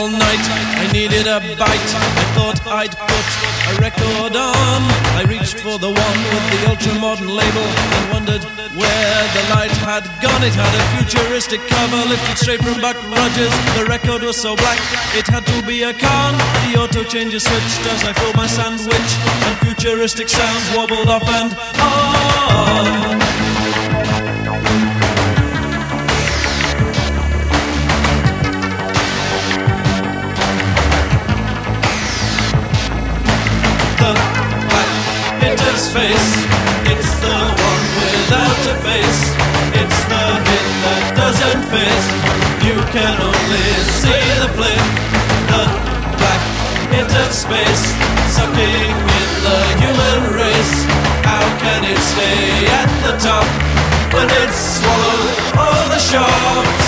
all night. I needed a bite. I thought I'd put a record on. I reached for the one with the ultra modern label and wondered where the light had gone. It had a futuristic cover lifted straight from Buck Rogers. The record was so black, it had to be a con. The auto changer switched as I filled my sandwich, and futuristic sounds wobbled off and on. Interspace. It's the one without a face. It's the hit that doesn't fit. You can only see the flip. The black interspace, sucking in the human race. How can it stay at the top when it's swallowed all the shops?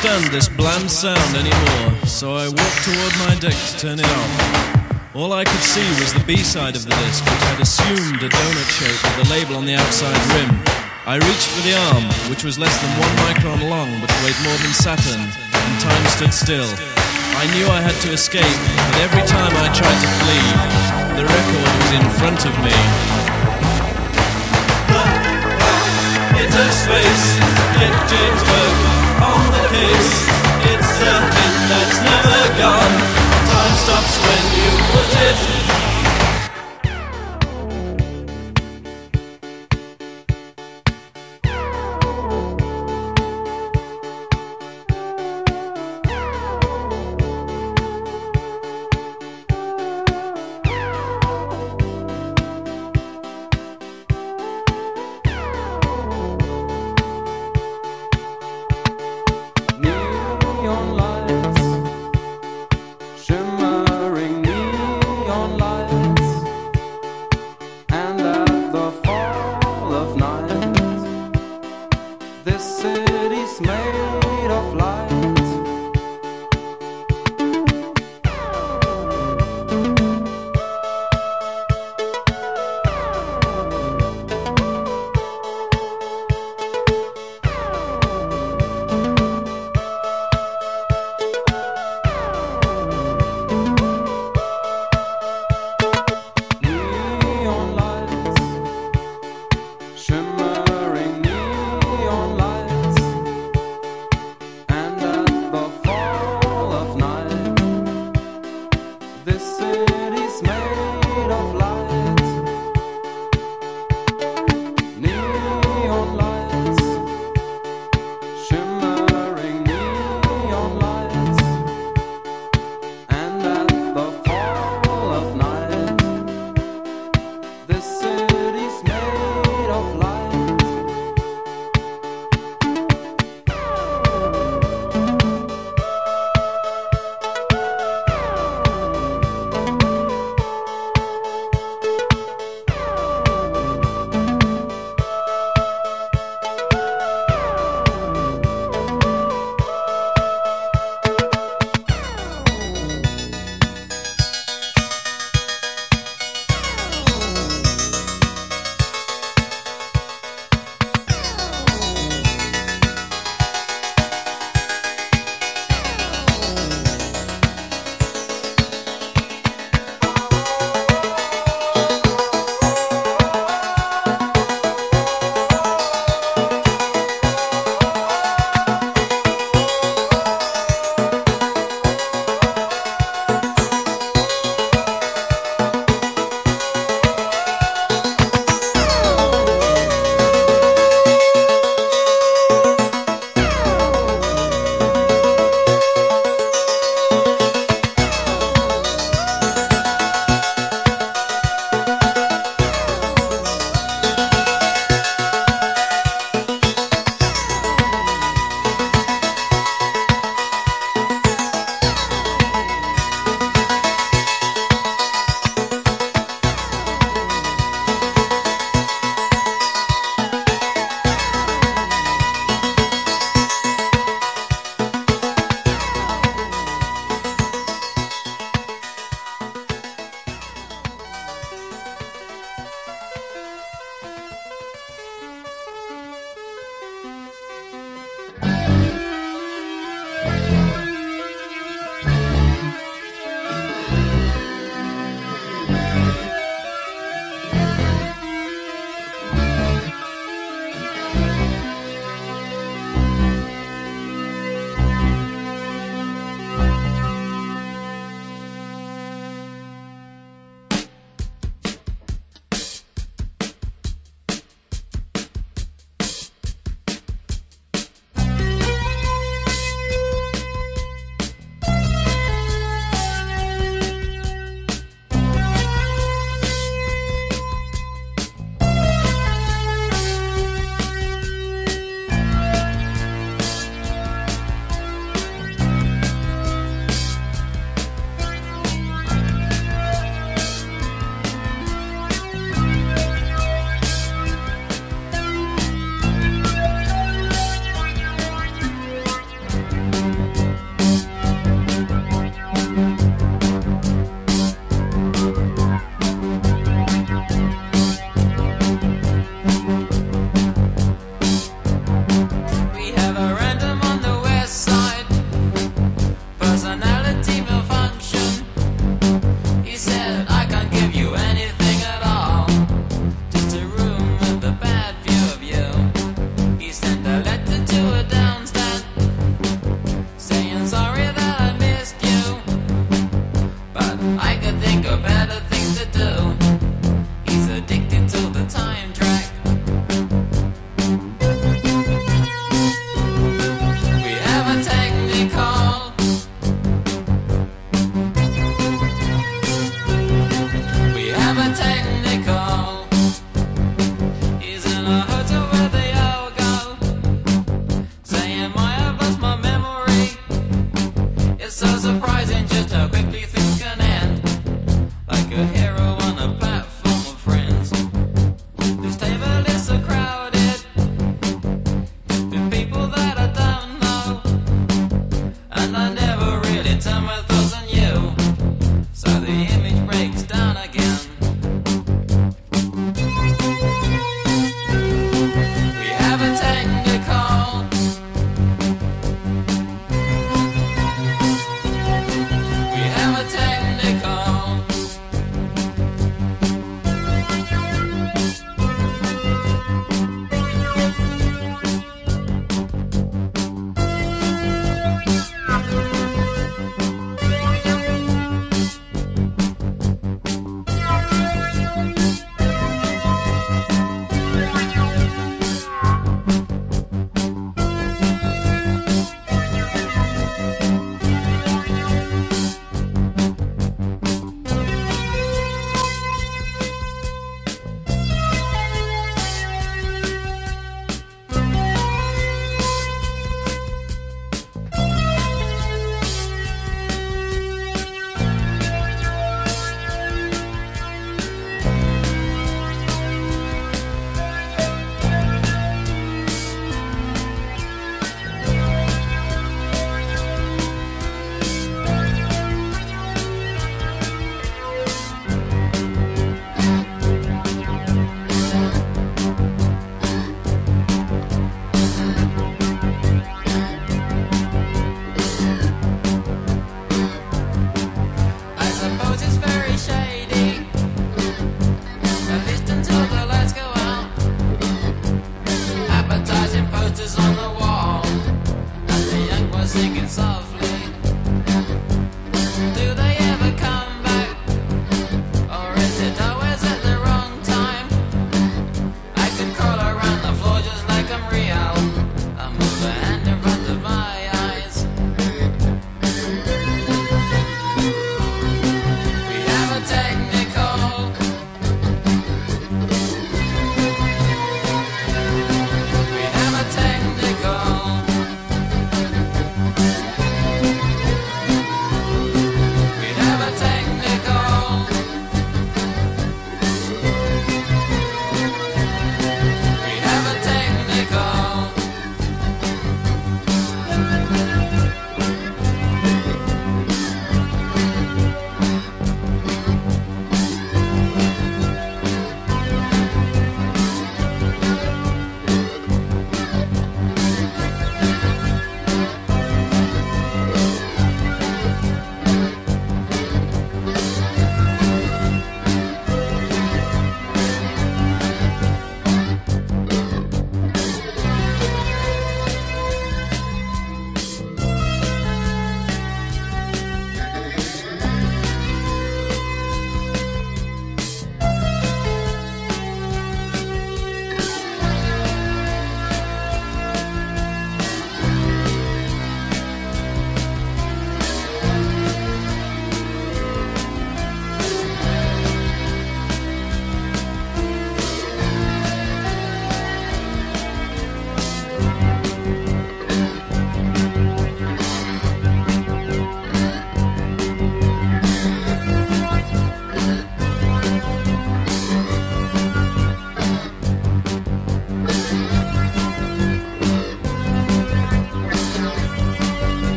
Stand this bland sound anymore, so I walked toward my deck to turn it off. All I could see was the B side of the disc, which had assumed a donut shape with a label on the outside rim. I reached for the arm, which was less than one micron long but weighed more than Saturn, and time stood still. I knew I had to escape, but every time I tried to flee, the record was in front of me. Interspace, get James Burke case. It's a hit that's never gone. Time stops when you put it.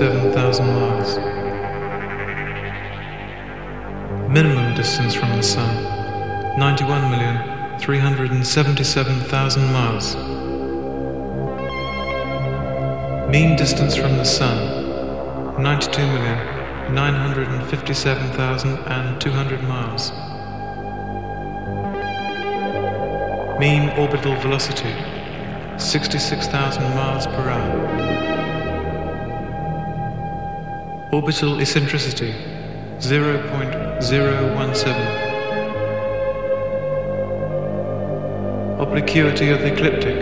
94,537,000 miles. Minimum distance from the Sun 91,377,000 miles. Mean distance from the Sun 92,957,200 miles. Mean orbital velocity 66,000 miles per hour. Orbital eccentricity 0.017. Obliquity of the ecliptic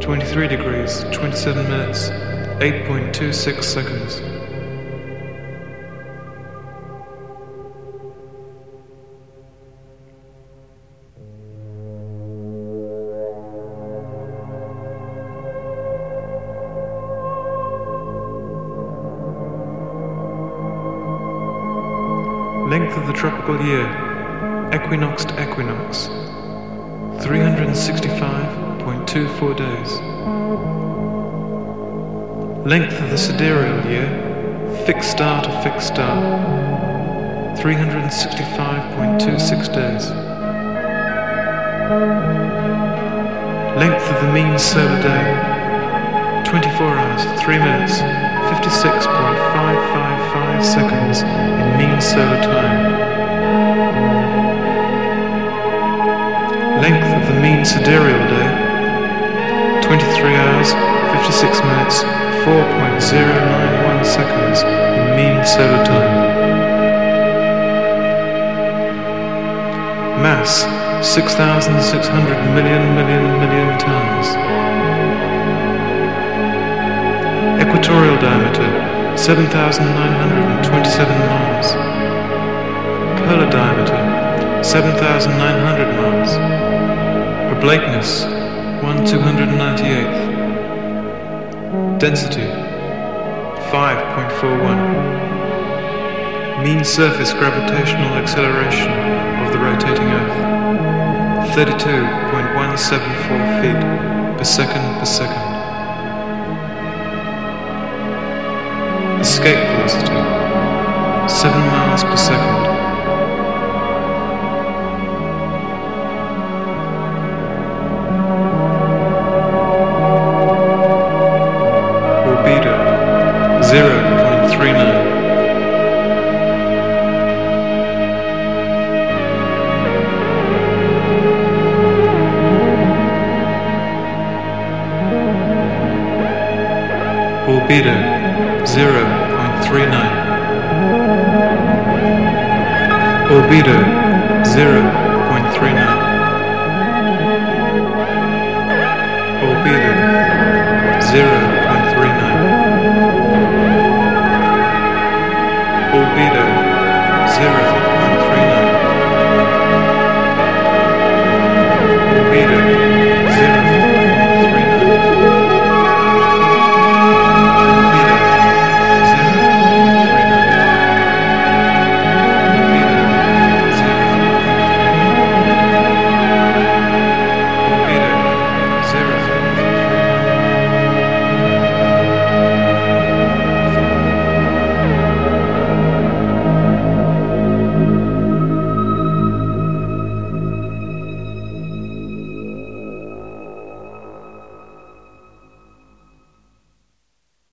23 degrees 27 minutes 8.26 seconds. Tropical year, equinox to equinox, 365.24 days. Length of the sidereal year, fixed star to fixed star, 365.26 days. Length of the mean solar day, 24 hours, 3 minutes, 56.555 seconds in mean solar time. Length of the mean sidereal day, 23 hours, 56 minutes, 4.091 seconds in mean solar time. Mass, 6,600 million million million tons. Equatorial diameter 7,927 miles. Polar diameter 7,900 miles. Oblateness 1 298th. Density 5.41. Mean surface gravitational acceleration of the rotating Earth 32.174 feet per second per second. Escape velocity 7 miles per second. Albedo 0.39. Albedo 0.39.